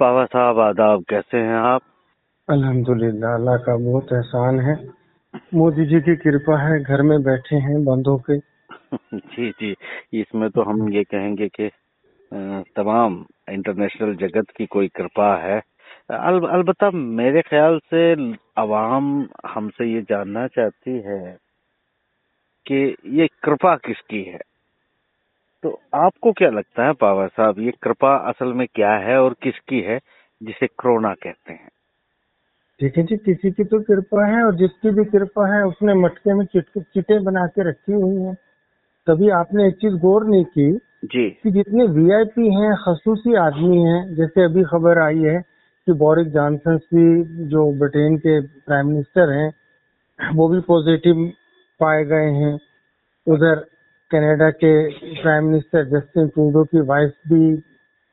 पावा साहब आदाब कैसे हैं आप? अल्हम्दुलिल्लाह अल्लाह का बहुत एहसान है। मोदी जी की कृपा है घर में बैठे हैं बंद होके जी जी इसमें तो हम ये कहेंगे कि तमाम इंटरनेशनल जगत की कोई कृपा है। अल, अलबत्ता मेरे ख्याल से आवाम हमसे ये जानना चाहती है कि ये कृपा किसकी है? तो आपको क्या लगता है पावर साहब ये कृपा असल में क्या है और किसकी है जिसे कोरोना कहते हैं? ठीक है जी किसी की तो कृपा है और जिसकी भी कृपा है उसने मटके में चिटे बना के रखी हुई है। कभी आपने एक चीज़ गौर नहीं की जी। कि जितने वीआईपी हैं खसूसी आदमी हैं जैसे अभी खबर आई है कि बोरिक जॉनसन भी जो ब्रिटेन के प्राइम मिनिस्टर हैं वो भी पॉजिटिव पाए गए हैं। उधर कनाडा के प्राइम मिनिस्टर जस्टिन ट्रूडो की वाइफ भी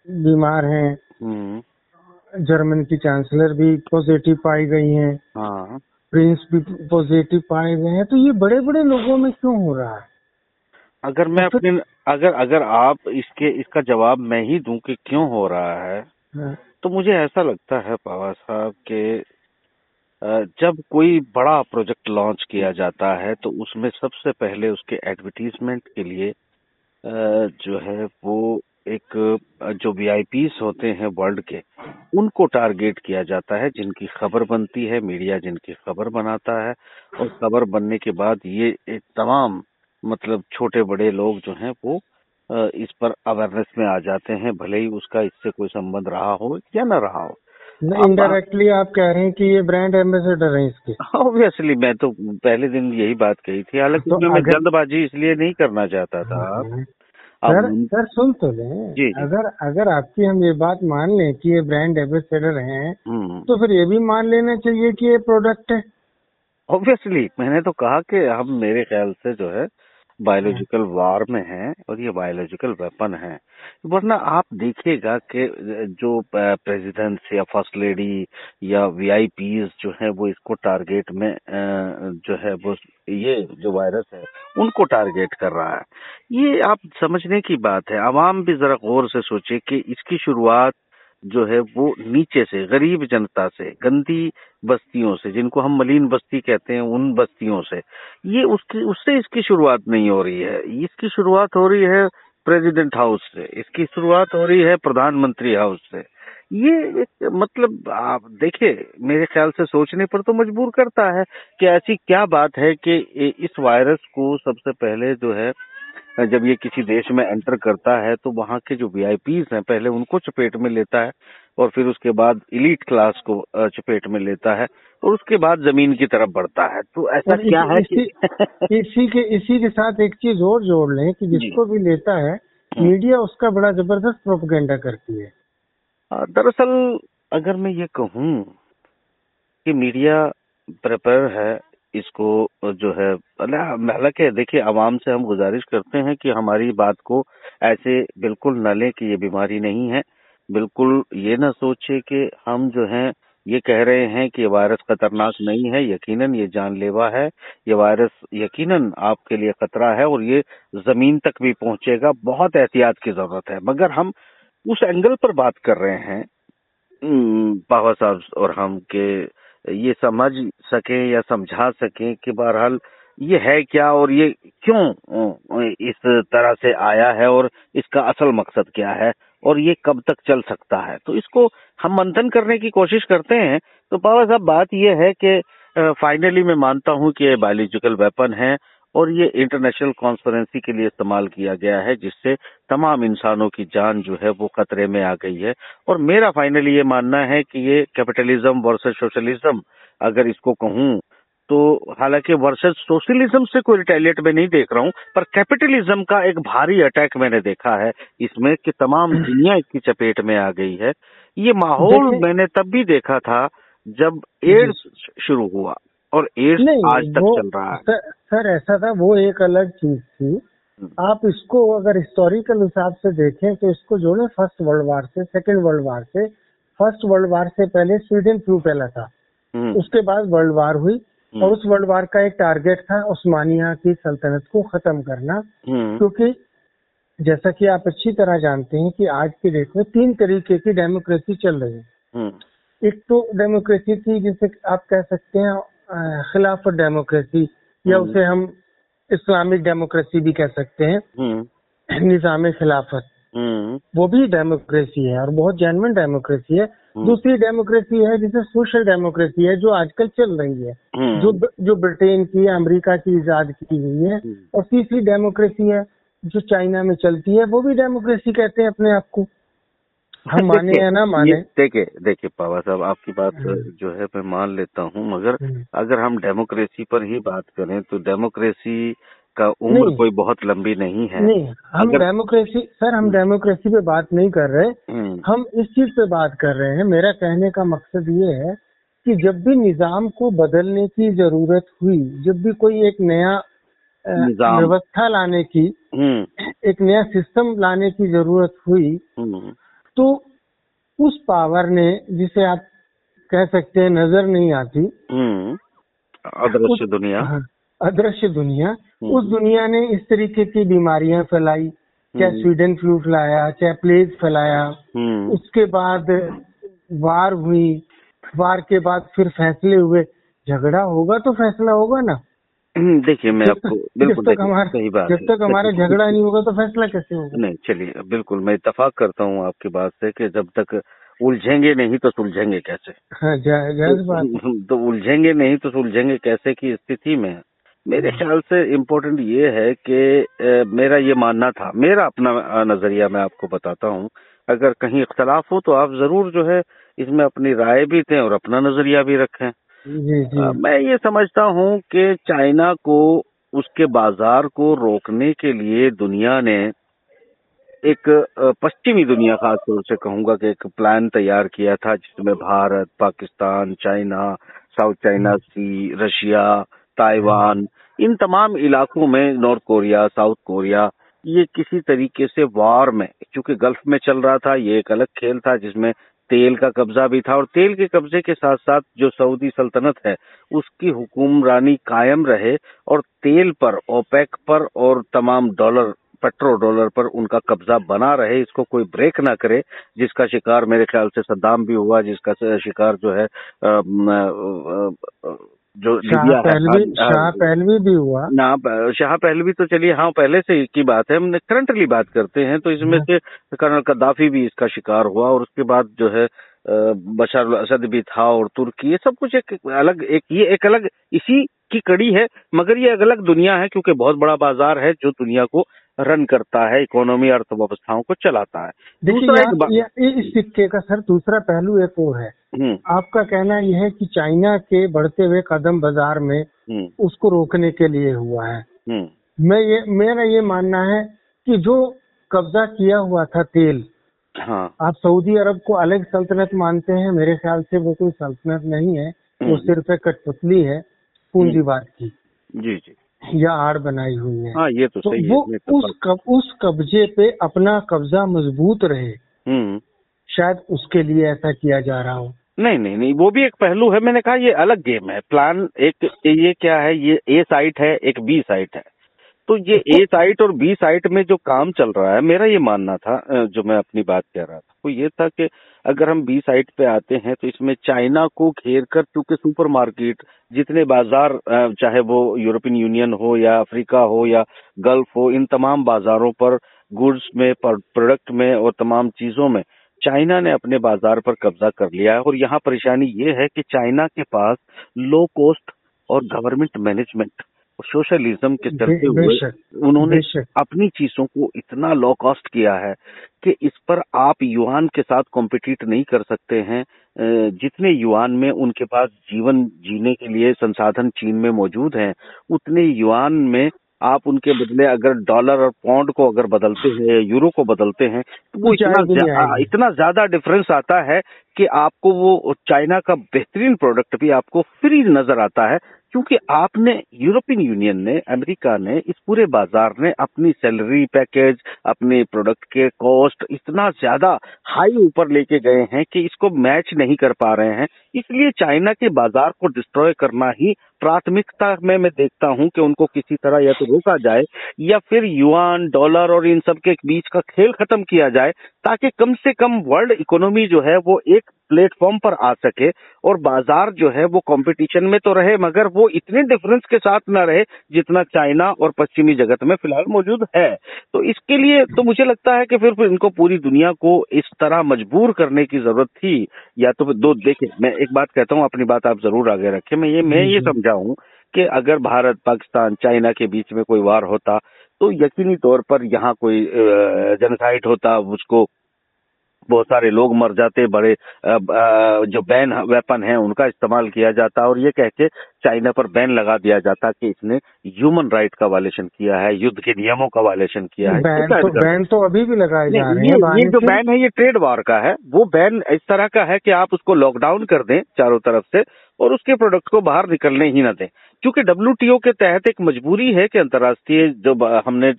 बीमार हैं हम्म। जर्मन की चांसलर भी पॉजिटिव पाई गई हैं हाँ। प्रिंस भी पॉजिटिव पाए गए हैं तो ये बड़े बड़े लोगों में क्यों हो रहा है अगर मैं तो अपने अगर अगर आप इसके इसका जवाब मैं ही दूँ कि क्यों हो रहा है हाँ। तो मुझे ऐसा लगता है पवार साहब के जब कोई बड़ा प्रोजेक्ट लॉन्च किया जाता है तो उसमें सबसे पहले उसके एडवर्टीजमेंट के लिए जो है वो एक जो वी होते हैं वर्ल्ड के, उनको टारगेट किया जाता है, जिनकी खबर बनती है, मीडिया जिनकी खबर बनाता है, और खबर बनने के बाद ये एक तमाम मतलब छोटे बड़े लोग जो हैं वो इस पर अवेयरनेस में आ जाते हैं, भले ही उसका इससे कोई संबंध रहा हो या ना रहा हो। इनडायरेक्टली आप कह रहे हैं कि ये ब्रांड एम्बेसडर हैं इसके। ऑब्वियसली मैं तो पहले दिन यही बात कही थी। हालाँकि तो मैं जल्दबाजी इसलिए नहीं करना चाहता था। हाँ। सर सर सुन तो लें। जी, अगर अगर आपकी हम ये बात मान लें कि ये ब्रांड एम्बेसडर हैं। तो फिर ये भी मान लेना चाहिए कि ये प्रोडक्ट है। ऑब्वियसली मैंने तो कहा कि हम मेरे ख्याल से जो है बायोलॉजिकल वार में है और ये बायोलॉजिकल वेपन है। वरना आप देखिएगा कि, जो प्रेसिडेंट्स या फ़र्स्ट लेडी या वीआईपीज जो है, वो इसको टारगेट में जो है वो ये जो वायरस है, उनको टारगेट कर रहा है। ये आप समझने की बात है। आवाम भी जरा गौर से सोचे कि इसकी शुरुआत जो है वो नीचे से, गरीब जनता से, गंदी बस्तियों से, जिनको हम मलिन बस्ती कहते हैं, उन बस्तियों से। ये उसकी, उससे इसकी शुरुआत नहीं हो रही है। इसकी शुरुआत हो रही है प्रेसिडेंट हाउस से, इसकी शुरुआत हो रही है प्रधानमंत्री हाउस से। ये एक मतलब आप देखिए, मेरे ख्याल से सोचने पर तो मजबूर करता है कि ऐसी क्या बात है कि इस वायरस को सबसे पहले जो है जब ये किसी देश में एंटर करता है तो वहाँ के जो वीआईपीज हैं पहले उनको चपेट में लेता है और फिर उसके बाद इलीट क्लास को चपेट में लेता है और उसके बाद ज़मीन की तरफ़ बढ़ता है। तो ऐसा क्या है इसी, कि... इसी के इसी के साथ एक चीज़ और जोड़ लें कि जिसको भी लेता है। मीडिया उसका बड़ा ज़बरदस्त प्रोपगेंडा करती है। दरअसल अगर मैं ये कहूँ कि मीडिया प्रिपेयर है इसको जो है हालाँकि देखिए, आवाम से हम गुजारिश करते हैं कि हमारी बात को ऐसे बिल्कुल न लें कि ये बीमारी नहीं है। बिल्कुल ये ना सोचे कि हम जो हैं, ये कह रहे हैं कि वायरस खतरनाक नहीं है, यकीनन ये जानलेवा है। ये वायरस यकीनन आपके लिए खतरा है और ये ज़मीन तक भी पहुंचेगा, बहुत एहतियात की ज़रूरत है। मगर हम उस एंगल पर बात कर रहे हैं बाबा साहब और हम के ये समझ सकें या समझा सकें कि बहरहाल ये है क्या और ये क्यों इस तरह से आया है और इसका असल मकसद क्या है और ये कब तक चल सकता है। तो इसको हम मंथन करने की कोशिश करते हैं। तो बाबा साहब, बात यह है कि फाइनली मैं मानता हूँ कि ये बायोलॉजिकल वेपन है। और ये इंटरनेशनल कॉन्फ्रेंसी के लिए इस्तेमाल किया गया है जिससे तमाम इंसानों की जान जो है वो खतरे में आ गई है। और मेरा फाइनली ये मानना है कि ये कैपिटलिज्म वर्सेस सोशलिज्म अगर इसको कहूँ तो हालाँकि वर्सेस सोशलिज्म से कोई रिटेलिएट में नहीं देख रहा हूँ पर कैपिटलिज्म का एक भारी अटैक मैंने देखा है इसमें कि तमाम दुनिया इसकी चपेट में आ गई है। ये माहौल मैंने तब भी देखा था जब एड्स शुरू हुआ। और एड्स आज तक चल रहा है। सर, सर ऐसा था वो एक अलग चीज़ थी। हम्म। आप इसको अगर हिस्टोरिकल हिसाब से देखें तो इसको जोड़े फ़र्स्ट वर्ल्ड वार से सेकेंड वर्ल्ड वार से फ़र्स्ट वर्ल्ड वार से पहले स्वीडन फ्लू फैला था। हम्म। उसके बाद वर्ल्ड वार हुई हम्म। और उस वर्ल्ड वार का एक टारगेट था उस्मानिया की सल्तनत को खत्म करना। क्योंकि जैसा कि आप अच्छी तरह जानते हैं कि आज के डेट में तीन तरीके की डेमोक्रेसी चल रही है। एक तो डेमोक्रेसी थी जिसे आप कह सकते हैं खिलाफत डेमोक्रेसी या हम्म। उसे हम इस्लामिक डेमोक्रेसी भी कह सकते हैं हम्म निज़ाम खिलाफत हम्म वो भी डेमोक्रेसी है और बहुत जेनवन डेमोक्रेसी है। दूसरी डेमोक्रेसी है जिसे सोशल डेमोक्रेसी है जो आजकल चल रही है। जो जो ब्रिटेन की अमेरिका की इजाद की हुई है। और तीसरी डेमोक्रेसी है जो चाइना में चलती है वो भी डेमोक्रेसी कहते हैं अपने आप को हम माने या ना माने। देखिए देखिए पावा साहब आपकी बात हम्म। जो है मैं मान लेता हूँ मगर हम्म। अगर हम डेमोक्रेसी पर ही बात करें तो डेमोक्रेसी का उम्र कोई बहुत लंबी नहीं है। नहीं हम अगर- डेमोक्रेसी सर हम डेमोक्रेसी पे बात नहीं कर रहे। हम्म, हम इस चीज़ पे बात कर रहे हैं। मेरा कहने का मकसद ये है कि जब भी निज़ाम को बदलने की ज़रूरत हुई जब भी कोई एक नया व्यवस्था लाने की हम्म, एक नया सिस्टम लाने की ज़रूरत हुई हम्म, तो उस पावर ने जिसे आप कह सकते हैं नज़र नहीं आती। हम्म, अदृश्य दुनिया। हाँ, अदृश्य दुनिया। हम्म। उस दुनिया ने इस तरीके की बीमारियाँ फैलाई चाहे हम्म। स्वीडन फ्लू फैलाया चाहे प्लेग फैलाया। हम्म, उसके बाद वार हुई। वार के बाद फिर फैसले हुए। झगड़ा होगा तो फैसला होगा ना। देखिए मैं आपको बिल्कुल जब तक हमारा सही बात जब तक हमारा झगड़ा नहीं होगा तो फैसला कैसे होगा? नहीं चलिए बिल्कुल मैं इतफाक करता हूँ आपकी बात से कि जब तक उलझेंगे नहीं तो सुलझेंगे कैसे? हाँ बात। तो उलझेंगे नहीं तो सुलझेंगे कैसे की स्थिति में? मेरे ख्याल से इम्पोर्टेंट ये है कि मेरा ये मानना था मेरा अपना नज़रिया मैं आपको बताता हूँ। अगर कहीं इख्तलाफ हो तो आप ज़रूर जो है इसमें अपनी राय भी दें और अपना नज़रिया भी रखें। जी जी। मैं ये समझता हूँ कि चाइना को उसके बाज़ार को रोकने के लिए दुनिया ने एक पश्चिमी दुनिया खास तौर से कहूँगा कि एक प्लान तैयार किया था जिसमें Bharat Pakistan China South China Sea Russia Taiwan इन तमाम इलाकों में नॉर्थ कोरिया साउथ कोरिया ये किसी तरीके से वार में क्योंकि गल्फ में चल रहा था ये एक अलग खेल था जिसमें तेल का कब्जा भी था और तेल के कब्जे के साथ साथ जो सऊदी सल्तनत है उसकी हुकुमरानी कायम रहे और तेल पर ओपेक पर और तमाम डॉलर पेट्रो डॉलर पर उनका कब्जा बना रहे इसको कोई ब्रेक ना करे जिसका शिकार मेरे ख्याल से सद्दाम भी हुआ जिसका शिकार जो है आ, आ, आ, जो शाह लिबिया है पहलवी हाँ, शाह पहलवी भी हुआ ना शाह पहलवी तो चलिए हाँ पहले से की बात है हमने करंटली बात करते हैं तो इसमें हाँ। से कर्नल कद्दाफी भी इसका शिकार हुआ और उसके बाद जो है बशर असद भी था और तुर्की ये सब कुछ एक अलग एक ये एक अलग इसी की कड़ी है मगर ये एक अलग दुनिया है क्योंकि बहुत बड़ा बाज़ार है जो दुनिया को रन करता है इकोनॉमी अर्थव्यवस्थाओं को चलाता है। देखिए दूसरा एक बा- ये- इस सिक्के का सर दूसरा पहलू एक और है। हम्म, आपका कहना यह है कि चाइना के बढ़ते हुए कदम बाज़ार में हम्म, उसको रोकने के लिए हुआ है। हम्म, मैं ये मेरा ये मानना है कि जो कब्जा किया हुआ था तेल हाँ। आप सऊदी अरब को अलग सल्तनत मानते हैं मेरे ख्याल से वो कोई सल्तनत नहीं है वो। सिर्फ़ एक कठपुतली है पूंजीवाद की। जी जी। या आड़ बनाई हुई है। हाँ ये तो तो सही वो इसमें तो उस कब, उस कब्जे पे अपना कब्जा मज़बूत रहे। हम्म। शायद उसके लिए ऐसा किया जा रहा हो। नहीं नहीं नहीं वो भी एक पहलू है। मैंने कहा ये अलग गेम है। प्लान एक ये क्या है? ये ए साइट है एक बी साइट है। तो ये ए साइट और बी साइट में जो काम चल रहा है मेरा ये मानना था जो मैं अपनी बात कह रहा था। वो ये था कि अगर हम बी साइट पे आते हैं तो इसमें चाइना को घेर कर चूँकि सुपर मार्केट जितने बाज़ार चाहे वो यूरोपियन यूनियन हो या अफ्रीका हो या गल्फ हो, इन तमाम बाजारों पर गुड्स में प्रोडक्ट में और तमाम चीज़ों में, चाइना ने अपने बाज़ार पर कब्जा कर लिया है। और यहाँ परेशानी ये है कि चाइना के पास लो कॉस्ट और गवर्नमेंट मैनेजमेंट सोशलिज्म के चलते हुए उन्होंने अपनी चीज़ों को इतना लो कॉस्ट किया है कि इस पर आप युआन के साथ कॉम्पिटिट नहीं कर सकते हैं जितने युवान में उनके पास जीवन जीने के लिए संसाधन चीन में मौजूद हैं उतने युवान में आप उनके बदले अगर डॉलर और पाउंड को अगर बदलते हैं यूरो को बदलते हैं तो वो इतना। इतना ज़्यादा डिफरेंस आता है कि आपको वो चाइना का बेहतरीन प्रोडक्ट भी आपको फ्री नज़र आता है, क्योंकि आपने यूरोपियन यूनियन ने अमेरिका ने, इस पूरे बाज़ार ने अपनी सैलरी पैकेज अपने प्रोडक्ट के कॉस्ट इतना ज़्यादा हाई ऊपर लेके गए हैं कि इसको मैच नहीं कर पा रहे हैं। इसलिए चाइना के बाज़ार को डिस्ट्रॉय करना ही प्राथमिकता में मैं देखता हूँ कि उनको किसी तरह या तो रोका जाए, या फिर युआन डॉलर और इन सब के बीच का खेल खत्म किया जाए ताकि कम से कम वर्ल्ड इकोनॉमी जो है वो एक प्लेटफॉर्म पर आ सके और बाज़ार जो है वो कंपटीशन में तो रहे मगर वो इतने डिफरेंस के साथ ना रहे जितना चाइना और पश्चिमी जगत में फ़िलहाल मौजूद है। तो इसके लिए तो मुझे लगता है कि फिर, फिर इनको पूरी दुनिया को इस तरह मजबूर करने की ज़रूरत थी। या तो दो देखे मैं एक बात कहता हूँ अपनी बात आप ज़रूर आगे रखें। मैं ये मैं ये समझा हूँ कि अगर भारत पाकिस्तान चाइना के बीच में कोई वार होता तो यकीनी तौर पर यहाँ कोई जनसाइड होता उसको बहुत सारे लोग मर जाते बड़े जो बैन वेपन है उनका इस्तेमाल किया जाता और ये कह के चाइना पर बैन लगा दिया जाता कि इसने ह्यूमन राइट का वायलेशन किया है युद्ध के नियमों का वायलेशन किया है। बैन तो, बैन तो अभी भी लगाए जा रहे हैं ये जो बैन है ये ट्रेड वार का है। वो बैन इस तरह का है कि आप उसको लॉकडाउन कर दें चारों तरफ़ से और उसके प्रोडक्ट को बाहर निकलने ही न दें। क्योंकि डब्ल्यू के तहत एक मजबूरी है कि अंतर्राष्ट्रीय जो हमने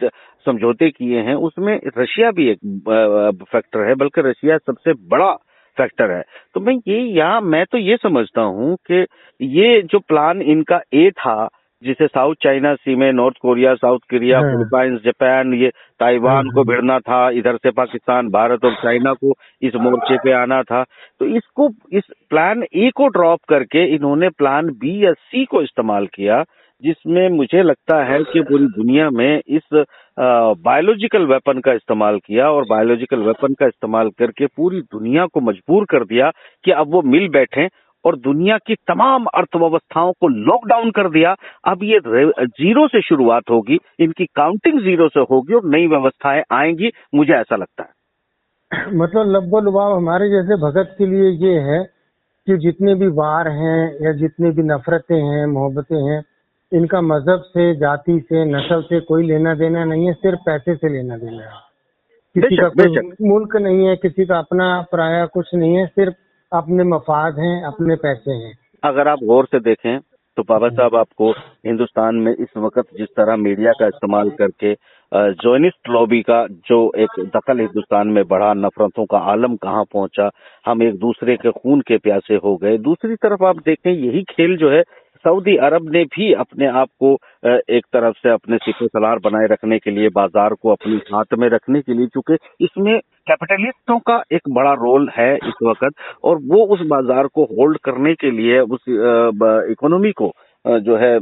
समझौते किए हैं, उसमें रशिया भी एक फैक्टर है, बल्कि रशिया सबसे बड़ा फैक्टर है। तो मैं ये, यहाँ मैं तो ये समझता हूँ कि ये जो प्लान इनका ए था जिसे साउथ चाइना सी में North Korea South Korea Philippines Japan ये ताइवान को भिड़ना था इधर से पाकिस्तान भारत और चाइना को इस मोर्चे पे आना था। तो इसको इस प्लान ए को ड्रॉप करके इन्होंने प्लान बी या सी को इस्तेमाल किया जिसमें मुझे लगता है कि पूरी दुनिया में इस बायोलॉजिकल वेपन का इस्तेमाल किया और बायोलॉजिकल वेपन का इस्तेमाल करके पूरी दुनिया को मजबूर कर दिया कि अब वो मिल बैठे। और दुनिया की तमाम अर्थव्यवस्थाओं को लॉकडाउन कर दिया। अब ये ज़ीरो से शुरुआत होगी इनकी काउंटिंग ज़ीरो से होगी और नई व्यवस्थाएँ आएँगी मुझे ऐसा लगता है। मतलब लब्बो लुबाव हमारे जैसे भगत के लिए ये है कि जितने भी वार हैं या जितनी भी नफरतें हैं मोहब्बतें हैं इनका मज़हब से जाति से नस्ल से कोई लेना देना नहीं है सिर्फ़ पैसे से लेना देना है। किसी का कोई मुल्क नहीं है किसी का अपना पराया कुछ नहीं है सिर्फ़ अपने मफाद हैं, अपने पैसे हैं। अगर आप गौर से देखें तो बाबा साहब आपको हिंदुस्तान में इस वक्त जिस तरह मीडिया का इस्तेमाल करके जोनिस्ट लॉबी का जो एक दखल हिंदुस्तान में बढ़ा, नफरतों का आलम कहाँ पहुँचा, हम एक दूसरे के खून के प्यासे हो गए। दूसरी तरफ़ आप देखें, यही खेल जो है सऊदी अरब ने भी अपने आप को एक तरफ़ से अपने सिपो सलार बनाए रखने के लिए, बाज़ार को अपने हाथ में रखने के लिए, चूँकि इसमें कैपिटलिस्टों का एक बड़ा रोल है इस वक्त, और वो उस बाज़ार को होल्ड करने के लिए, उस इकोनॉमी को जो है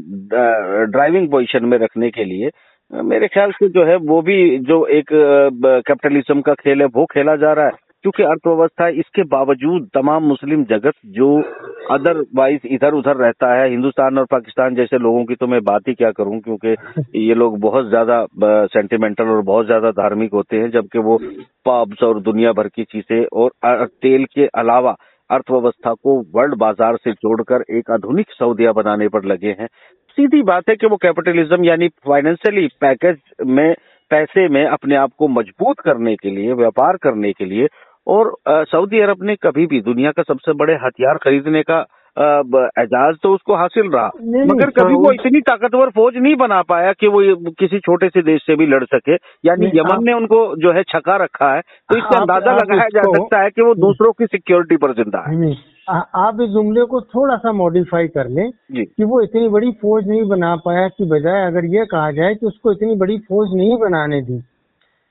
ड्राइविंग पोजीशन में रखने के लिए मेरे ख्याल से जो है, वो भी जो एक कैपिटलिज्म का खेल है, वो खेला जा रहा है। क्योंकि अर्थव्यवस्था इसके बावजूद तमाम मुस्लिम जगत जो अदरवाइज़ इधर उधर रहता है, हिंदुस्तान और पाकिस्तान जैसे लोगों की तो मैं बात ही क्या करूँ, क्योंकि ये लोग बहुत ज़्यादा सेंटिमेंटल और बहुत ज़्यादा धार्मिक होते हैं, जबकि वो पब्स और दुनिया भर की चीज़ें और तेल के अलावा अर्थव्यवस्था को वर्ल्ड बाज़ार से जोड़कर एक आधुनिक सऊदिया बनाने पर लगे हैं। सीधी बात है कि वो कैपिटलिज्म यानी फाइनेंशियली पैकेज में, पैसे में अपने आप को मज़बूत करने के लिए, व्यापार करने के लिए और सऊदी अरब ने कभी भी दुनिया का सबसे बड़े हथियार खरीदने का एजाज तो उसको हासिल रहा। मगर कभी वो इतनी ताकतवर फौज नहीं बना पाया कि वो किसी छोटे से देश से भी लड़ सके। यानी यमन ने उनको जो है छका रखा है तो इसका अंदाज़ा लगाया जा सकता है कि वो दूसरों की सिक्योरिटी पर ज़िंदा है। आप इस जुमले को थोड़ा सा मॉडिफाई कर लें कि वो इतनी बड़ी फौज नहीं बना पाया कि बजाय अगर ये कहा जाए कि उसको इतनी बड़ी फौज नहीं बनाने दी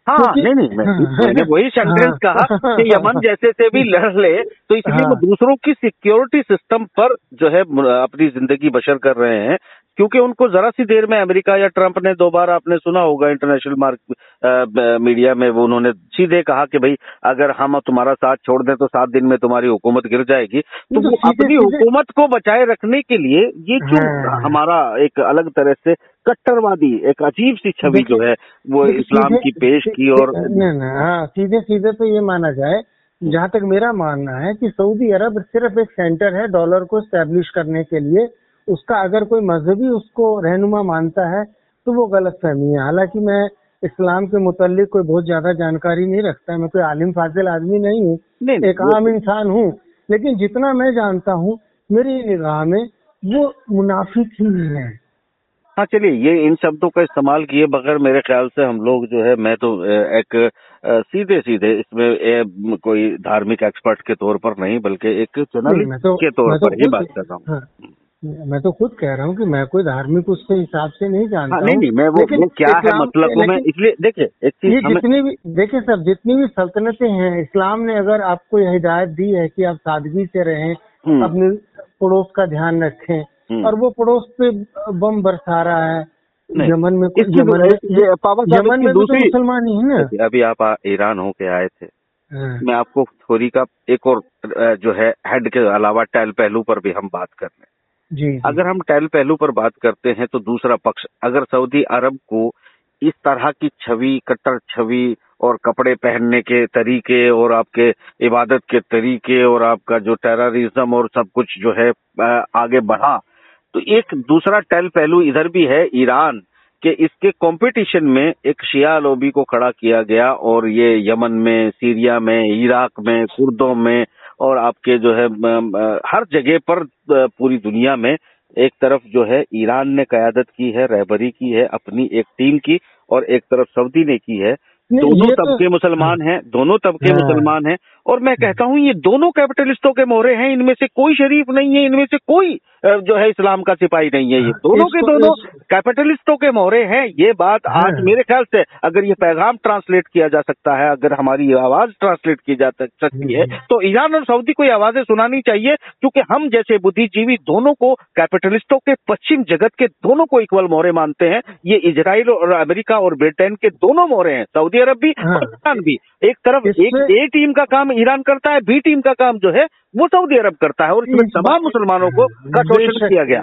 हाँ नहीं नहीं मैं, मैंने वही सेंटेंस कहा कि यमन जैसे से भी लड़ ले तो इसलिए वो हाँ। दूसरों की सिक्योरिटी सिस्टम पर जो है अपनी ज़िंदगी बशर कर रहे हैं क्योंकि उनको जरा सी देर में अमेरिका या ट्रंप ने दो बार आपने सुना होगा इंटरनेशनल मार्क मीडिया में वो उन्होंने सीधे कहा कि भाई अगर हम तुम्हारा साथ छोड़ दें तो सात दिन में तुम्हारी हुकूमत गिर जाएगी तो, तो वो अपनी हुकूमत को बचाए रखने के लिए ये हाँ। हमारा एक अलग तरह से कट्टरवादी एक अजीब सी छवि जो है वो इस्लाम की पेश की और हाँ सीधे सीधे तो ये माना जाए जहाँ तक मेरा मानना है कि सऊदी अरब सिर्फ़ एक सेंटर है डॉलर को स्टैब्लिश करने के लिए। उसका अगर कोई मजहबी उसको रहनुमा मानता है तो वो गलत फहमी है। हालाँकि मैं इस्लाम के मुतालिक कोई बहुत ज़्यादा जानकारी नहीं रखता मैं कोई आलिम फाजिल आदमी नहीं हूँ एक आम इंसान हूँ लेकिन जितना मैं जानता हूँ मेरी निगाह में वो मुनाफिक ही है। हाँ चलिए ये इन शब्दों का इस्तेमाल किए बगैर मेरे ख्याल से हम लोग जो है मैं तो एक सीधे सीधे इसमें कोई धार्मिक एक्सपर्ट के तौर पर नहीं बल्कि एक जर्नलिस्ट तो, के तौर तो पर ही बात कर रहा हूँ हाँ, मैं तो खुद कह रहा हूँ कि मैं कोई धार्मिक उसके हिसाब से नहीं जानता हाँ, नहीं नहीं मैं वो, वो क्या है मतलब मैं इसलिए देखिए एक चीज़ जितनी भी देखिए सर जितनी भी सल्तनतें हैं इस्लाम ने अगर आपको यह हिदायत दी है कि आप सादगी से रहें हम्म। अपने पड़ोस का ध्यान रखें। और वो पड़ोस पे बम बरसा रहा है। यमन में कुछ यमन में यमन में तो मुसलमान ही है ना। अभी आप ईरान होके आए थे। हाँ। मैं आपको थोड़ी का एक और जो है हेड के अलावा टैल पहलू पर भी हम बात कर लें। जी, अगर हम टैल पहलू पर बात करते हैं तो दूसरा पक्ष अगर सऊदी अरब को इस तरह की छवि कट्टर छवि और कपड़े पहनने के तरीके और आपके इबादत के तरीके और आपका जो टेररिज्म और सब कुछ जो है आगे बढ़ा तो एक दूसरा टेल पहलू इधर भी है ईरान के इसके कंपटीशन में एक शिया लोबी को खड़ा किया गया और ये यमन में सीरिया में इराक में कुर्दों में और आपके जो है हर जगह पर पूरी दुनिया में एक तरफ़ जो है ईरान ने कयादत की है रहबरी की है अपनी एक टीम की और एक तरफ़ सऊदी ने की है दोनों तो तबके मुसलमान हैं दोनों तबके हाँ। मुसलमान हैं और मैं कहता हूँ ये दोनों कैपिटलिस्टों के मोहरे हैं इनमें से कोई शरीफ नहीं है इनमें से कोई जो है इस्लाम का सिपाही नहीं है। ये हाँ, दोनों के दोनों कैपिटलिस्टों के मोहरे हैं ये बात हाँ। आज मेरे ख्याल से अगर ये पैगाम ट्रांसलेट किया जा सकता है अगर हमारी आवाज़ ट्रांसलेट की जा सकती है तो ईरान और सऊदी को ये आवाज़ें सुनानी चाहिए क्योंकि हम जैसे बुद्धिजीवी दोनों को कैपिटलिस्टों के पश्चिम जगत के दोनों को इक्वल मोहरे मानते हैं ये इसराइल और अमेरिका और ब्रिटेन के दोनों मोहरे हैं सऊदी अरब भी और ईरान भी। एक तरफ़ एक ए टीम का काम ईरान करता है बी टीम का काम जो है वो सऊदी अरब करता है और इसमें तमाम मुसलमानों को का शोषण किया गया।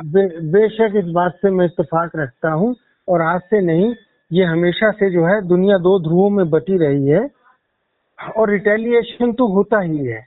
बेशक इस बात से मैं इतफाक रखता हूँ और आज से नहीं ये हमेशा से जो है दुनिया दो ध्रुवों में बटी रही है और रिटेलिएशन तो होता ही है।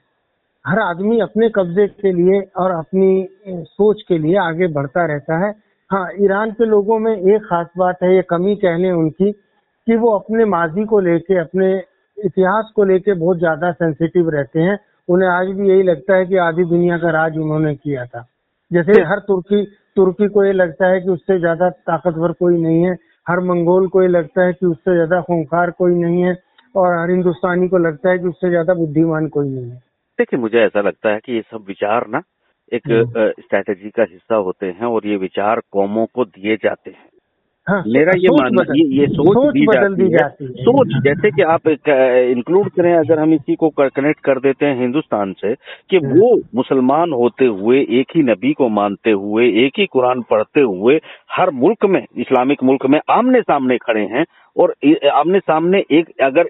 हर आदमी अपने कब्जे के लिए और अपनी सोच के लिए आगे बढ़ता रहता है। हाँ ईरान के लोगों में एक खास बात है ये कमी कह लें उनकी कि वो अपने माजी को लेके अपने इतिहास को लेके बहुत ज़्यादा सेंसिटिव रहते हैं। उन्हें आज भी यही लगता है कि आधी दुनिया का राज उन्होंने किया था। जैसे हर तुर्की तुर्की को ये लगता है कि उससे ज़्यादा ताकतवर कोई नहीं है। हर मंगोल को ये लगता है कि उससे ज़्यादा खूंखार कोई नहीं है। और हर हिंदुस्तानी को लगता है कि उससे ज़्यादा बुद्धिमान कोई नहीं है। देखिए मुझे ऐसा लगता है कि ये सब विचार ना एक स्ट्रैटेजी। का हिस्सा होते हैं और ये विचार कौमों को दिए जाते हैं। हाँ, मेरा ये मानना ये ये सोच, सोच दी, जाती, दी जाती है। सोच जैसे कि आप इंक्लूड करें अगर हम इसी को कनेक्ट कर देते हैं हिंदुस्तान से कि हाँ। वो मुसलमान होते हुए एक ही नबी को मानते हुए एक ही कुरान पढ़ते हुए हर मुल्क में इस्लामिक मुल्क में आमने सामने खड़े हैं और आमने सामने एक अगर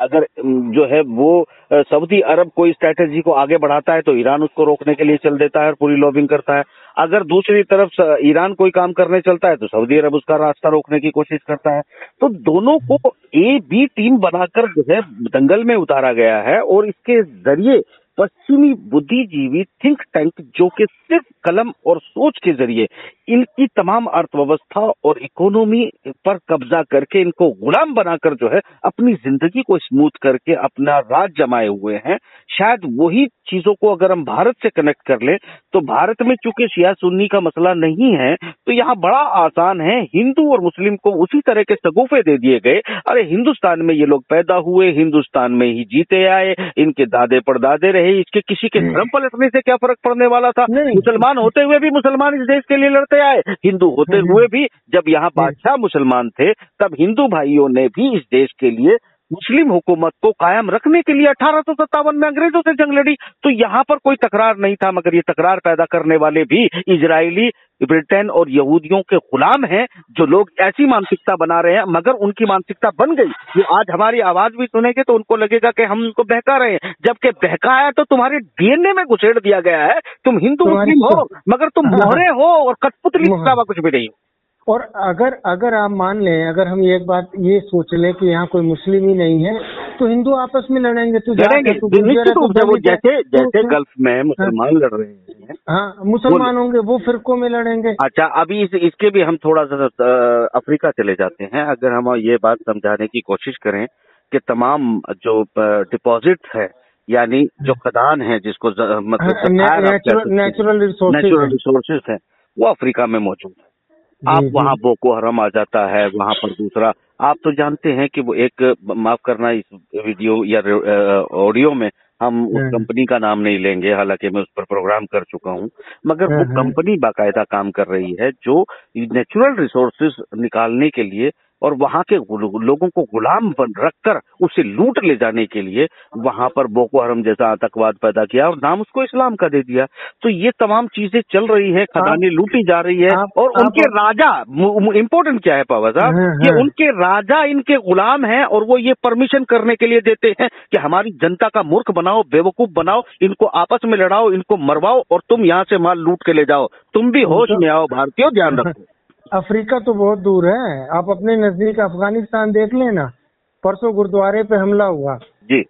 अगर जो है वो सऊदी अरब कोई स्ट्रैटेजी को आगे बढ़ाता है तो ईरान उसको रोकने के लिए चल देता है और पूरी लॉबिंग करता है। अगर दूसरी तरफ़ ईरान कोई काम करने चलता है तो सऊदी अरब उसका रास्ता रोकने की कोशिश करता है। तो दोनों को ए, बी टीम बनाकर जो है, दंगल में उतारा गया है और इसके ज़रिए पश्चिमी बुद्धिजीवी थिंक टैंक जो कि सिर्फ़ कलम और सोच के ज़रिए इनकी तमाम अर्थव्यवस्था और इकोनॉमी पर कब्जा करके इनको गुलाम बनाकर जो है अपनी ज़िंदगी को स्मूथ करके अपना राज जमाए हुए हैं। शायद वही चीज़ों को अगर हम भारत से कनेक्ट कर ले तो भारत में चूँकि शिया सुन्नी का मसला नहीं है तो यहाँ बड़ा आसान है, हिंदू और मुस्लिम को उसी तरह के सगुफे दे दिए गए। अरे, हिंदुस्तान में ये लोग पैदा हुए, हिंदुस्तान में ही जीते आए, इनके दादे परदादे रहे इसके किसी के धर्म पलटने से क्या फ़र्क पड़ने वाला था? मुसलमान होते हुए भी मुसलमान इस देश के लिए लड़ते आए। हिंदू होते हुए भी जब यहाँ बादशाह मुसलमान थे तब हिंदू भाइयों ने भी इस देश के लिए मुस्लिम हुकूमत को कायम रखने के लिए अठारह सौ सत्तावन में अंग्रेज़ों से जंग लड़ी। तो यहाँ पर कोई तकरार नहीं था मगर ये तकरार पैदा करने वाले भी इजरायली ब्रिटेन और यहूदियों के गुलाम हैं जो लोग ऐसी मानसिकता बना रहे हैं मगर उनकी मानसिकता बन गई। जो आज हमारी आवाज़ भी सुनेंगे तो उनको लगेगा कि हम उनको बहका रहे हैं। जबकि बहकाया तो तुम्हारे डीएनए में घुसेड़ दिया गया है। तुम हिंदू मुस्लिम हो मगर तुम। मोहरे हो और कठपुतली कुछ भी नहीं हो। और अगर अगर आप मान लें अगर हम एक बात ये सोच लें कि यहाँ कोई मुस्लिम ही नहीं है तो हिंदू आपस में लड़ेंगे तो लड़ेंगे। तो तो जैसे जैसे गल्फ में मुसलमान हाँ। लड़ रहे हैं। हाँ मुसलमान होंगे वो फिरकों में लड़ेंगे। अच्छा अभी इस, इसके भी हम थोड़ा सा अफ्रीका चले जाते हैं। अगर हम ये बात समझाने की कोशिश करें कि तमाम जो डिपॉजिट है यानी जो खदान है जिसको मतलब हाँ, नेचुरल रिसोर्सेज हैं। है वो अफ्रीका में मौजूद है। आप वहाँ बोको हरम आ जाता है वहाँ पर दूसरा आप तो जानते हैं कि वो एक माफ़ करना इस वीडियो या ऑडियो में हम उस हम्म। कंपनी का नाम नहीं लेंगे हालाँकि मैं उस पर प्रोग्राम कर चुका हूँ मगर वो हम्म, हम्म। कंपनी बाकायदा काम कर रही है जो नेचुरल रिसोर्सेज निकालने के लिए और वहाँ के लोगों को गुलाम बन रखकर उसे लूट ले जाने के लिए वहाँ पर बोको हरम जैसा आतंकवाद पैदा किया और नाम उसको इस्लाम का दे दिया। तो ये तमाम चीज़ें चल रही है खदानें लूटी जा रही है आप- और आप- उनके आप, राजा इम्पोर्टेंट क्या है पावा साहब? हाँ, कि हाँ। उनके राजा इनके गुलाम हैं और वो ये परमिशन करने के लिए देते हैं कि हमारी जनता का मूर्ख बनाओ बेवकूफ़ बनाओ इनको आपस में लड़ाओ इनको मरवाओ और तुम यहाँ से माल लूट के ले जाओ। तुम भी होश तो- में आओ भारतीयों ध्यान रखो। अफ्रीका तो बहुत दूर है। आप अपने नज़दीक अफ़गानिस्तान देख लेना। परसों गुरुद्वारे पे हमला हुआ। जी।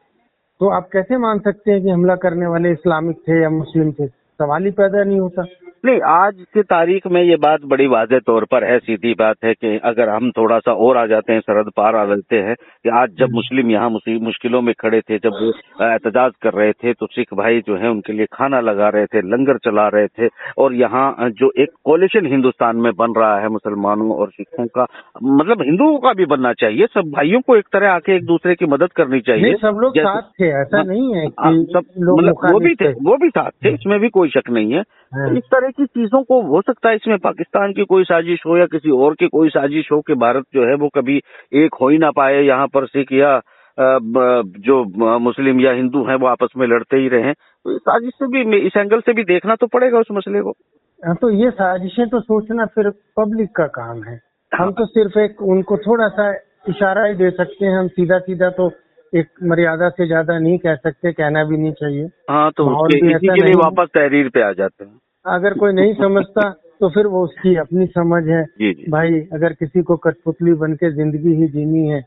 तो आप कैसे मान सकते हैं कि हमला करने वाले इस्लामिक थे या मुस्लिम थे? सवाल ही पैदा नहीं होता। नहीं आज की तारीख में ये बात बड़ी वाजे तौर पर है सीधी बात है कि अगर हम थोड़ा सा और आ जाते हैं सरहद पार आ जाते हैं कि आज जब मुस्लिम यहाँ मुश्किलों में खड़े थे जब वो एहतजाज कर रहे थे तो सिख भाई जो है उनके लिए खाना लगा रहे थे लंगर चला रहे थे और यहाँ जो एक कोलिशन हिंदुस्तान में बन रहा है मुसलमानों और सिखों का मतलब हिंदुओं का भी बनना चाहिए सब भाइयों को एक तरह आके एक दूसरे की मदद करनी चाहिए। सब लोग साथ थे ऐसा हाँ, नहीं है हाँ, सब लोग मतलब वो भी थे वो भी साथ थे इसमें भी कोई शक नहीं हाँ। इस तरह की चीज़ों को हो सकता है इसमें पाकिस्तान की कोई साजिश हो या किसी और की कोई साजिश हो कि भारत जो है वो कभी एक हो ही ना पाए यहाँ पर सिख या जो मुस्लिम या हिंदू हैं वो आपस में लड़ते ही रहे। तो इस साजिश से भी इस एंगल से भी देखना तो पड़ेगा उस मसले को। हाँ, तो ये साजिशें तो सोचना फिर पब्लिक का काम है। हम तो सिर्फ़ एक उनको थोड़ा सा इशारा ही दे सकते हैं हम सीधा सीधा तो एक मर्यादा से ज़्यादा नहीं कह सकते कहना भी नहीं चाहिए। हाँ तो उसके भी इसी ऐसा के लिए नहीं वापस तहरीर पे आ जाते हैं। अगर कोई नहीं समझता तो फिर वो उसकी अपनी समझ है। जी जी। भाई अगर किसी को कठपुतली बन के ज़िंदगी ही जीनी है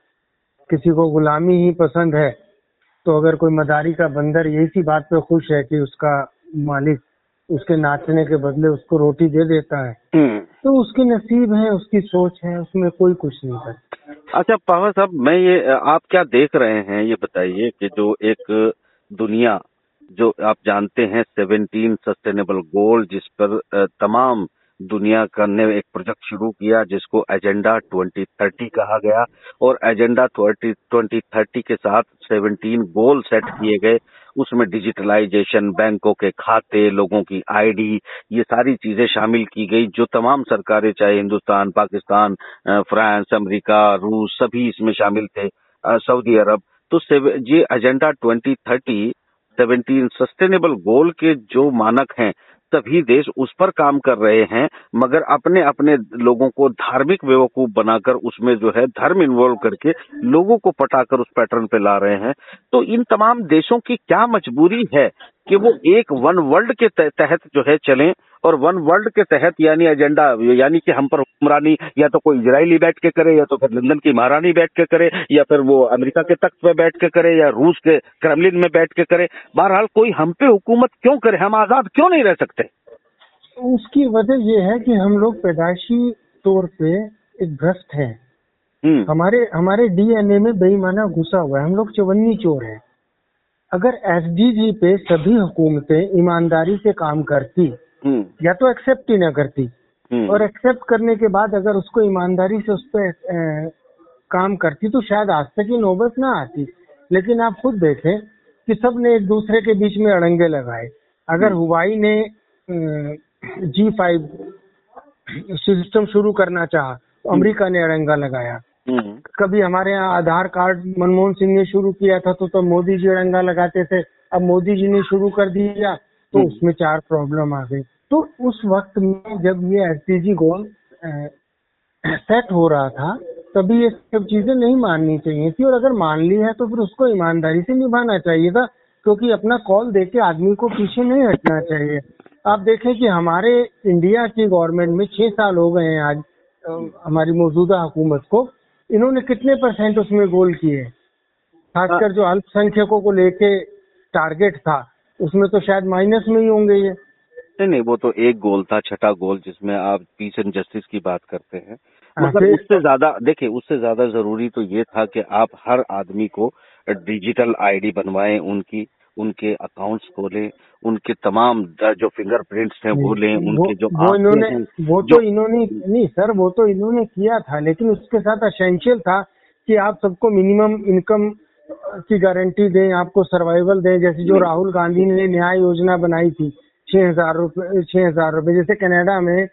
किसी को गुलामी ही पसंद है तो अगर कोई मदारी का बंदर यही सी बात पे खुश है कि उसका मालिक उसके नाचने के बदले उसको रोटी दे देता है। हम्म। तो उसके नसीब है उसकी सोच है उसमें कोई कुछ नहीं कर अच्छा पावर साहब मैं ये आप क्या देख रहे हैं ये बताइए कि जो एक दुनिया जो आप जानते हैं सेवेंटीन सस्टेनेबल गोल जिस पर तमाम दुनिया का ने एक प्रोजेक्ट शुरू किया जिसको एजेंडा 2030 कहा गया और एजेंडा 20 2030 के साथ 17 गोल सेट किए गए उसमें डिजिटलाइजेशन, बैंकों के खाते, लोगों की आईडी, ये सारी चीज़ें शामिल की गई जो तमाम सरकारें, चाहे हिंदुस्तान, पाकिस्तान फ्रांस, अमेरिका, रूस, सभी इसमें शामिल थे सऊदी अरब। तो ये एजेंडा 2030 17 सस्टेनेबल गोल के जो मानक हैं सभी देश उस पर काम कर रहे हैं, मगर अपने अपने लोगों को धार्मिक बेवकूफ़ बनाकर उसमें जो है धर्म इन्वॉल्व करके लोगों को पटाकर उस पैटर्न पे ला रहे हैं। तो इन तमाम देशों की क्या मजबूरी है? कि वो एक वन वर्ल्ड के तहत जो है चलें और वन वर्ल्ड के तहत यानी एजेंडा यानी कि हम पर हुक्मरानी या तो कोई इजरायली बैठ के करे या तो फिर लंदन की महारानी बैठ के करे या फिर वो अमेरिका के तख्त पे बैठ के करे या रूस के क्रेमलिन में बैठ के करे। बहरहाल कोई हम पे हुकूमत क्यों करे? हम आज़ाद क्यों नहीं रह सकते? उसकी वजह ये है कि हम लोग पैदाइशी तौर पे एक भ्रष्ट हैं। हम्म। हमारे हमारे डीएनए में बेईमाना घुसा हुआ है। हम लोग चवन्नी चोर हैं। अगर एसडीजी पे सभी हुकूमतें ईमानदारी से काम करती हम्म। या तो एक्सेप्ट ही ना करती हम्म। और एक्सेप्ट करने के बाद अगर उसको ईमानदारी से उस पर काम करती तो शायद आज तक ही नौबत ना आती। लेकिन आप खुद देखें कि सबने एक दूसरे के बीच में अड़ंगे लगाए। अगर हुवाई ने जी फाइव सिस्टम शुरू करना चाहा तो अमेरिका ने अड़ंगा लगाया। हम्म कभी हमारे यहाँ आधार कार्ड मनमोहन सिंह ने शुरू किया था तो तब मोदी जी अड़ंगा लगाते थे। अब मोदी जी ने शुरू कर दिया तो हम्म। उसमें चार प्रॉब्लम आ गई। तो उस वक्त में जब ये एस गोल सेट हो रहा था तभी ये सब चीज़ें नहीं माननी चाहिए थी। और अगर मान ली है तो फिर उसको ईमानदारी से निभाना चाहिए था क्योंकि अपना कॉल दे के आदमी को पीछे नहीं हटना चाहिए। आप देखें कि हमारे इंडिया की गवर्नमेंट में छह साल हो गए हैं आज हमारी मौजूदा हुकूमत को। इन्होंने कितने परसेंट उसमें गोल किए? खासकर जो अल्पसंख्यकों को लेके टारगेट था उसमें तो शायद माइनस में ही होंगे ये। नहीं नहीं वो तो एक गोल था छठा गोल जिसमें आप पीस एंड जस्टिस की बात करते हैं। हाँ, मतलब उससे ज़्यादा देखिए उससे ज़्यादा ज़रूरी तो ये था कि आप हर आदमी को डिजिटल आईडी बनवाएँ उनकी उनके अकाउंट्स खोले उनके तमाम जो फिंगरप्रिंट्स हैं वो लें उनके जो वो इन्होंने वो तो इन्होंने नहीं सर वो तो इन्होंने किया था लेकिन उसके साथ असेंशियल था कि आप सबको मिनिमम इनकम की गारंटी दें आपको सर्वाइवल दें जैसे जो राहुल गांधी ने न्याय योजना बनाई थी छह हज़ार रूपए छह हज़ार रूपए जैसे कनाडा में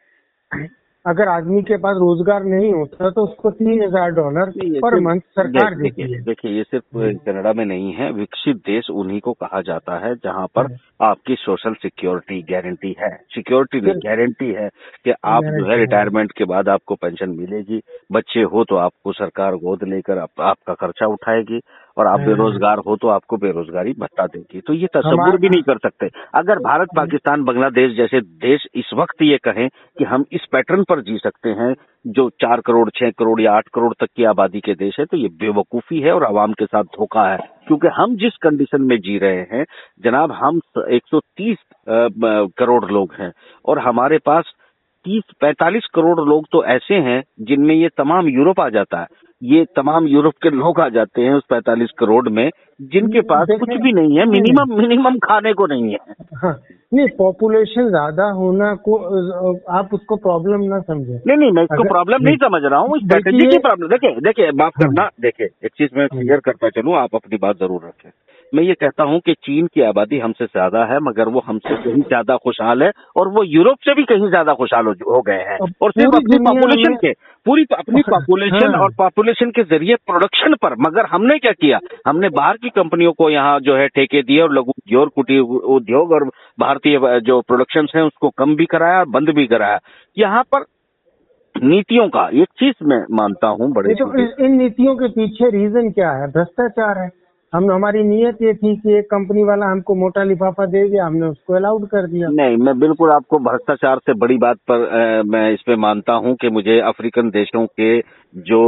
अगर आदमी के पास रोज़गार नहीं होता तो उसको तीन हज़ार डॉलर पर मंथ सरकार देती है देखिए ये सिर्फ़ कनाडा में नहीं है विकसित देश उन्हीं को कहा जाता है जहाँ पर। आपकी सोशल सिक्योरिटी गारंटी है सिक्योरिटी नहीं गारंटी है कि आप जो है है। रिटायरमेंट के बाद आपको पेंशन मिलेगी बच्चे हो तो आपको सरकार गोद लेकर आप, आपका खर्चा उठाएगी और आप हाँ। बेरोजगार हो तो आपको बेरोजगारी भत्ता देगी। तो ये तस्वुर भी नहीं कर सकते। अगर भारत पाकिस्तान बांग्लादेश जैसे देश इस वक्त ये कहें कि हम इस पैटर्न पर जी सकते हैं जो चार करोड़ छह करोड़ या आठ करोड़ तक की आबादी के देश है तो ये बेवकूफ़ी है और आवाम के साथ धोखा है। क्योंकि हम जिस कंडीशन में जी रहे हैं जनाब हम 130 अ, ब- करोड़ लोग हैं और हमारे पास 30 45 करोड़ लोग तो ऐसे हैं जिनमें ये तमाम यूरोप आ जाता है। ये तमाम यूरोप के लोग आ जाते हैं उस 45 करोड़ में जिनके पास कुछ भी नहीं है मिनिमम मिनिमम खाने को नहीं है। हाँ नहीं पॉपुलेशन ज़्यादा होना को आप उसको प्रॉब्लम ना समझे। नहीं नहीं मैं इसको प्रॉब्लम नहीं समझ रहा हूँ स्ट्रेटेजी की प्रॉब्लम देखिए देखिए माफ़ हाँ। करना देखिए एक चीज़ मैं क्लियर करता चलूँ आप अपनी बात ज़रूर रखें। मैं ये कहता हूँ कि चीन की आबादी हमसे ज़्यादा है मगर वो हमसे कहीं ज़्यादा खुशहाल है और वो यूरोप से भी कहीं ज़्यादा खुशहाल हो, हो गए हैं। और सिर्फ़ अपनी पॉपुलेशन के पूरी अपनी हाँ। पॉपुलेशन और पॉपुलेशन के ज़रिए प्रोडक्शन पर। मगर हमने क्या किया? हमने बाहर की कंपनियों को यहाँ जो है ठेके दिए और लघु उद्योग और कुटीर उद्योग और भारतीय जो प्रोडक्शन है उसको कम भी कराया और बंद भी कराया। यहाँ पर नीतियों का एक चीज़ मैं मानता हूँ बड़े तो इन नीतियों के पीछे रीजन क्या है? भ्रष्टाचार है। हम हमारी नीयत ये थी कि एक कंपनी वाला हमको मोटा लिफाफा दे दिया हमने उसको अलाउड कर दिया। नहीं मैं बिल्कुल आपको भ्रष्टाचार से बड़ी बात पर आ, मैं इस पे मानता हूँ कि मुझे अफ्रीकन देशों के जो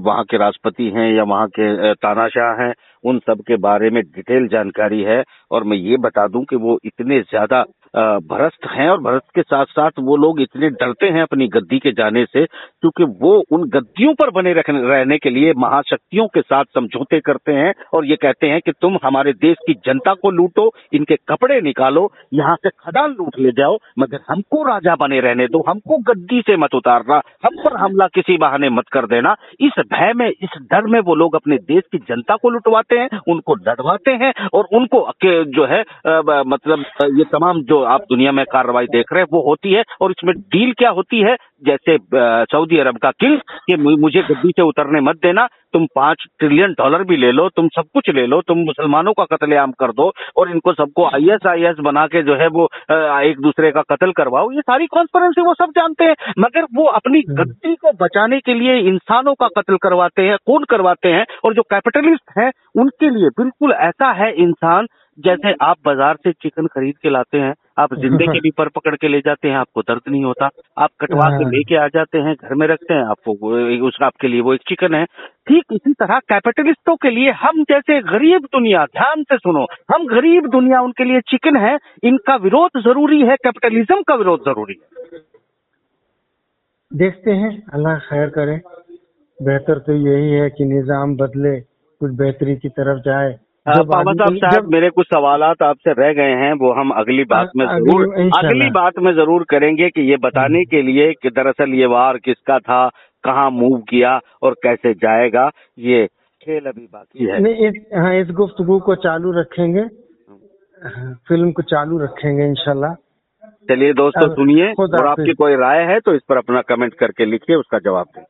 वहाँ के राष्ट्रपति हैं या वहाँ के तानाशाह हैं उन सब के बारे में डिटेल जानकारी है। और मैं ये बता दूँ कि वो इतने ज़्यादा भ्रष्ट हैं और भ्रष्ट के साथ साथ वो लोग इतने डरते हैं अपनी गद्दी के जाने से, क्योंकि वो उन गद्दियों पर बने रहने के लिए महाशक्तियों के साथ समझौते करते हैं और ये कहते हैं कि तुम हमारे देश की जनता को लूटो, इनके कपड़े निकालो, यहाँ से खदान लूट ले जाओ, मगर हमको राजा बने रहने दो, हमको गद्दी से मत उतारना, हम पर हमला किसी बहाने मत कर देना। इस भय में, इस डर में वो लोग अपने देश की जनता को लुटवाते हैं, उनको डरवाते हैं और उनको जो है मतलब ये तमाम जो आप दुनिया में कार्रवाई देख रहे हैं वो होती है। और इसमें डील क्या होती है? जैसे सऊदी अरब का किंग कि मुझे गद्दी से उतरने मत देना तुम पाँच ट्रिलियन डॉलर भी ले लो तुम सब कुछ ले लो तुम मुसलमानों का कत्लेआम कर दो और इनको सबको आईएस आईएस बना के जो है वो एक दूसरे का कत्ल करवाओ। ये सारी कॉन्स्परेंसी वो सब जानते हैं। मगर वो अपनी हम्म। गद्दी को बचाने के लिए इंसानों का कत्ल करवाते हैं खून करवाते हैं और जो कैपिटलिस्ट हैं उनके लिए बिल्कुल ऐसा है इंसान जैसे आप बाज़ार से चिकन खरीद के लाते हैं आप जिंदे के भी पर पकड़ के ले जाते हैं आपको दर्द नहीं होता। आप कटवा के हाँ। लेके आ जाते हैं घर में रखते हैं आपको उस आपके लिए वो एक चिकन है। ठीक इसी तरह कैपिटलिस्टों के लिए हम जैसे गरीब दुनिया ध्यान से सुनो हम गरीब दुनिया उनके लिए चिकन है इनका विरोध ज़रूरी है कैपिटलिज्म का विरोध ज़रूरी है। देखते हैं अल्लाह खैर करे। बेहतर तो यही है कि निज़ाम बदले कुछ बेहतरी की तरफ़ जाए। बाबा साहब साहब मेरे कुछ सवाल आपसे रह गए हैं वो हम अगली बात में ज़रूर अगली बात में ज़रूर करेंगे कि ये बताने के लिए कि दरअसल ये वार किसका था कहाँ मूव किया और कैसे जाएगा ये खेल अभी बाकी है। नहीं इस हाँ इस गुफ्तगू को चालू रखेंगे। हाँ, फ़िल्म को चालू रखेंगे इनशाला चलिए दोस्तों सुनिए और आपकी कोई राय है तो इस पर अपना कमेंट करके लिखिए उसका जवाब दें।